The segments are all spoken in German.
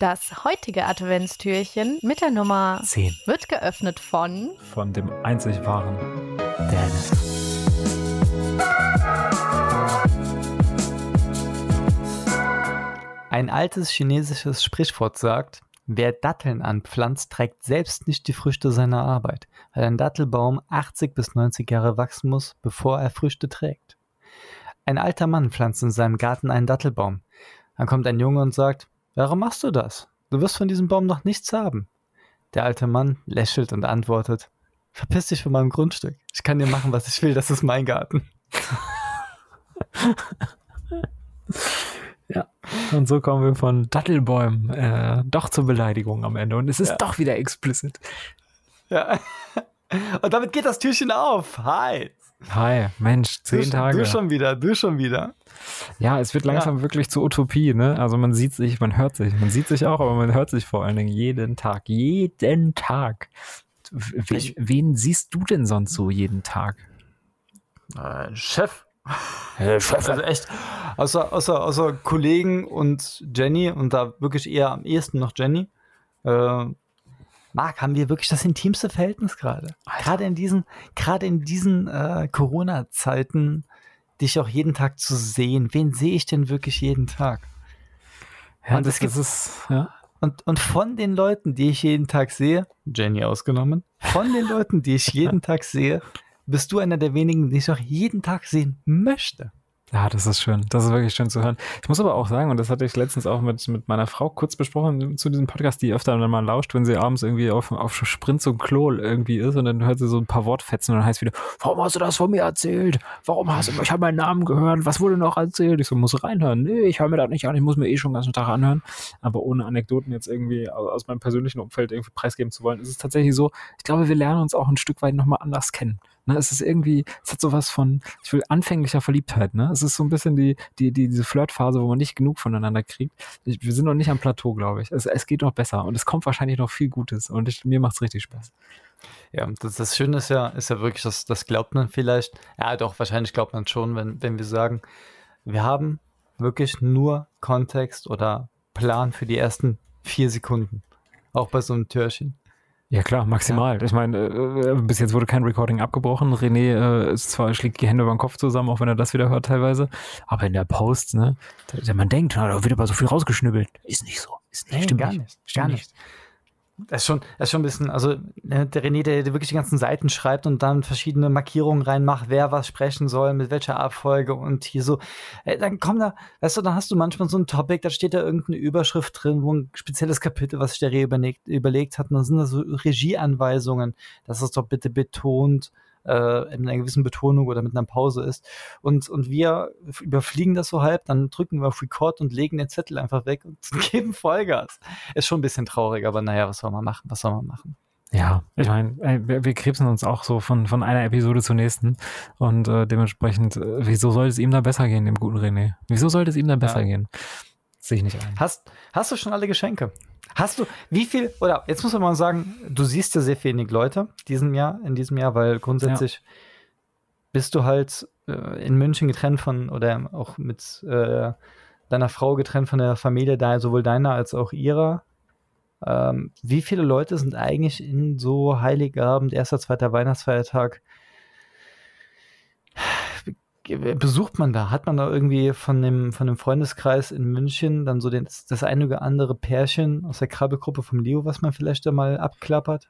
Das heutige Adventstürchen mit der Nummer 10 wird geöffnet von von dem einzig wahren Dennis. Ein altes chinesisches Sprichwort sagt, wer Datteln anpflanzt, trägt selbst nicht die Früchte seiner Arbeit, weil ein Dattelbaum 80 bis 90 Jahre wachsen muss, bevor er Früchte trägt. Ein alter Mann pflanzt in seinem Garten einen Dattelbaum. Dann kommt ein Junge und sagt, warum machst du das? Du wirst von diesem Baum noch nichts haben. Der alte Mann lächelt und antwortet, verpiss dich von meinem Grundstück. Ich kann dir machen, was ich will, das ist mein Garten. Ja. Und so kommen wir von Dattelbäumen äh, doch zur Beleidigung am Ende. Und es ist Ja. doch wieder explicit. Ja. Und damit geht das Türchen auf. Hi. Hi, Mensch, zehn du, Tage. Du schon wieder, du schon wieder. Ja, es wird langsam wirklich zur Utopie, ne? Also man sieht sich, man hört sich. Man sieht sich auch, aber man hört sich vor allen Dingen jeden Tag. Jeden Tag. W Ich- wen siehst du denn sonst so jeden Tag? Äh, Chef. Chef. Also echt, außer, außer, außer Kollegen und Jenny und da wirklich eher am ehesten noch Jenny. Äh, Marc, haben wir wirklich das intimste Verhältnis gerade? Gerade in diesen, gerade in diesen äh, Corona-Zeiten, dich auch jeden Tag zu sehen. Wen sehe ich denn wirklich jeden Tag? Ja, Und das, es gibt- das ist, ja. Und, und von den Leuten, die ich jeden Tag sehe, Jenny ausgenommen, von den Leuten, die ich jeden Tag sehe, bist du einer der wenigen, die ich auch jeden Tag sehen möchte. Ja, das ist schön. Das ist wirklich schön zu hören. Ich muss aber auch sagen, und das hatte ich letztens auch mit, mit meiner Frau kurz besprochen zu diesem Podcast, die öfter dann mal lauscht, wenn sie abends irgendwie auf, auf Sprint zum Klo irgendwie ist und dann hört sie so ein paar Wortfetzen und dann heißt wieder, warum hast du das von mir erzählt? Warum hast du, ich habe meinen Namen gehört, was wurde noch erzählt? Ich so, muss reinhören. Nee, ich höre mir das nicht an, ich muss mir eh schon den ganzen Tag anhören. Aber ohne Anekdoten jetzt irgendwie au- aus meinem persönlichen Umfeld irgendwie preisgeben zu wollen, ist es tatsächlich so, ich glaube, wir lernen uns auch ein Stück weit nochmal anders kennen. Ne, es ist irgendwie, es hat sowas von, ich will anfänglicher Verliebtheit, ne? Es ist so ein bisschen die, die, die, diese Flirtphase, wo man nicht genug voneinander kriegt. Ich, wir sind noch nicht am Plateau, glaube ich. Es, es geht noch besser und es kommt wahrscheinlich noch viel Gutes und ich, mir macht's richtig Spaß. Ja, das, das Schöne ist ja, ist ja wirklich, das, das glaubt man vielleicht. Ja, doch, wahrscheinlich glaubt man schon, wenn, wenn wir sagen, wir haben wirklich nur Kontext oder Plan für die ersten vier Sekunden. Auch bei so einem Türchen. Ja klar, maximal. Ich meine, äh, bis jetzt wurde kein Recording abgebrochen. René äh, ist zwar schlägt die Hände über den Kopf zusammen, auch wenn er das wieder hört teilweise, aber in der Post, ne, man denkt, na, da wird aber so viel rausgeschnibbelt. Ist nicht so. Ist nicht, stimmt gar nicht. nicht. Stimmt Gar nicht. Das ist schon, das ist schon ein bisschen, also ne, der René, der, der wirklich die ganzen Seiten schreibt und dann verschiedene Markierungen reinmacht, wer was sprechen soll, mit welcher Abfolge und hier so. Äh, dann kommt da, weißt du, dann hast du manchmal so ein Topic, da steht da irgendeine Überschrift drin, wo ein spezielles Kapitel, was sich der René überlegt, überlegt hat, und dann sind da so Regieanweisungen, dass es doch bitte betont, äh, in einer gewissen Betonung oder mit einer Pause ist. Und, und wir überfliegen das so halb, dann drücken wir auf Record und legen den Zettel einfach weg und geben Vollgas. Ist schon ein bisschen traurig, aber naja, was soll man machen? Was soll man machen? Ja, ich meine, wir, wir krebsen uns auch so von, von einer Episode zur nächsten und äh, dementsprechend, äh, wieso sollte es ihm da besser gehen, dem guten René? Wieso sollte es ihm da besser Ja. gehen? Sehe ich nicht ein. Hast, hast du schon alle Geschenke? Hast du, wie viel, oder jetzt muss man mal sagen, du siehst ja sehr wenig Leute diesen Jahr, in diesem Jahr, weil grundsätzlich bist du halt äh, in München getrennt von, oder auch mit äh, deiner Frau getrennt von der Familie, da sowohl deiner als auch ihrer. Ähm, wie viele Leute sind eigentlich in so Heiligabend, erster, zweiter Weihnachtsfeiertag? Besucht man da? Hat man da irgendwie von dem, von dem Freundeskreis in München dann so den, das eine oder andere Pärchen aus der Krabbelgruppe vom Leo, was man vielleicht da mal abklappert?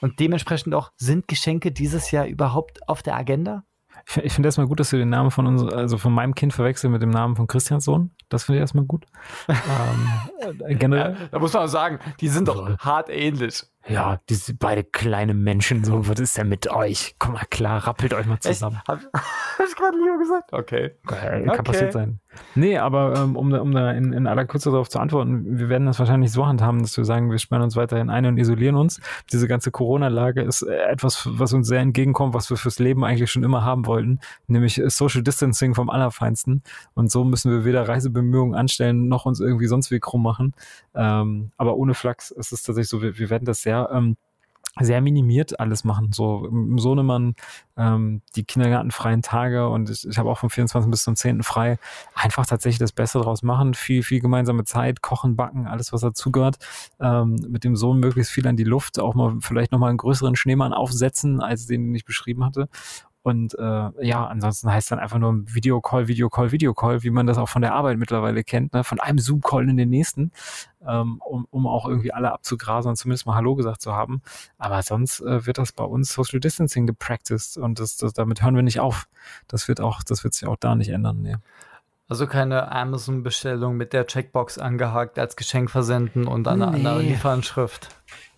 Und dementsprechend auch, sind Geschenke dieses Jahr überhaupt auf der Agenda? Ich, fi- ich finde erstmal gut, dass du den Namen von uns, also von meinem Kind verwechselst mit dem Namen von Christians Sohn. Das finde ich erstmal gut. ähm, äh, generell. da muss man auch sagen, die sind doch hart ähnlich. Ja, die sind beide kleine Menschen, so, was ist denn mit euch? Komm mal klar, rappelt euch mal zusammen. Hab, gerade Leo gesagt? Okay. Geil, Kann Okay. passiert sein. Nee, aber ähm, um, da- um da in, in aller Kürze darauf zu antworten, wir werden das wahrscheinlich so handhaben, dass wir sagen, wir sperren uns weiterhin ein und isolieren uns. Diese ganze Corona-Lage ist äh, etwas, was uns sehr entgegenkommt, was wir fürs Leben eigentlich schon immer haben wollten, nämlich äh, Social Distancing vom Allerfeinsten. Und so müssen wir weder Reisebemühungen anstellen, noch uns irgendwie sonst wie krumm machen. Ähm, aber ohne Flachs ist es tatsächlich so, wir, wir werden das sehr ähm, sehr minimiert alles machen. So im Sohnemann ähm, die kindergartenfreien Tage und ich, ich habe auch vom 24. bis zum 10. frei. Einfach tatsächlich das Beste draus machen. Viel, viel gemeinsame Zeit, kochen, backen, alles, was dazugehört. Ähm, mit dem Sohn möglichst viel an die Luft, auch mal vielleicht nochmal einen größeren Schneemann aufsetzen, als den, den ich beschrieben hatte. Und äh, ja, ansonsten heißt dann einfach nur Videocall, Videocall, Videocall, wie man das auch von der Arbeit mittlerweile kennt, ne? von einem Zoom-Call in den nächsten, ähm, um, um auch irgendwie alle abzugrasen und zumindest mal Hallo gesagt zu haben. Aber sonst äh, wird das bei uns Social Distancing gepracticed und das, das, damit hören wir nicht auf. Das wird auch, das wird sich auch da nicht ändern. Nee. Also keine Amazon-Bestellung mit der Checkbox angehakt als Geschenk versenden und eine nee. andere Lieferanschrift.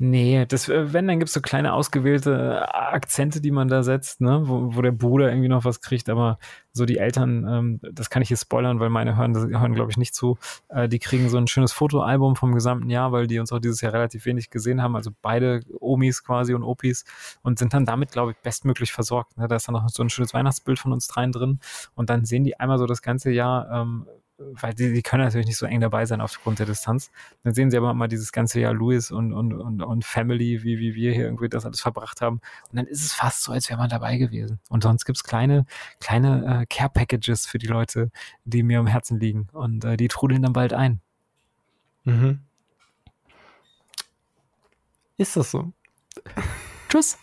Nee, das, äh, wenn, dann gibt es so kleine ausgewählte Akzente, die man da setzt, ne? wo, wo der Bruder irgendwie noch was kriegt, aber so die Eltern, ähm, das kann ich hier spoilern, weil meine hören, hören glaube ich nicht zu, äh, die kriegen so ein schönes Fotoalbum vom gesamten Jahr, weil die uns auch dieses Jahr relativ wenig gesehen haben, also beide Omis quasi und Opis und sind dann damit, glaube ich, bestmöglich versorgt. Ne? Da ist dann noch so ein schönes Weihnachtsbild von uns dreien drin und dann sehen die einmal so das ganze Jahr, ähm, weil die, die können natürlich nicht so eng dabei sein aufgrund der Distanz. Dann sehen sie aber mal dieses ganze Jahr Louis und, und, und, und Family, wie, wie wir hier irgendwie das alles verbracht haben. Und dann ist es fast so, als wäre man dabei gewesen. Und sonst gibt's kleine, kleine äh, Care-Packages für die Leute, die mir am Herzen liegen. Und äh, die trudeln dann bald ein. Mhm. Ist das so? Tschüss.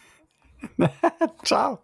Ciao.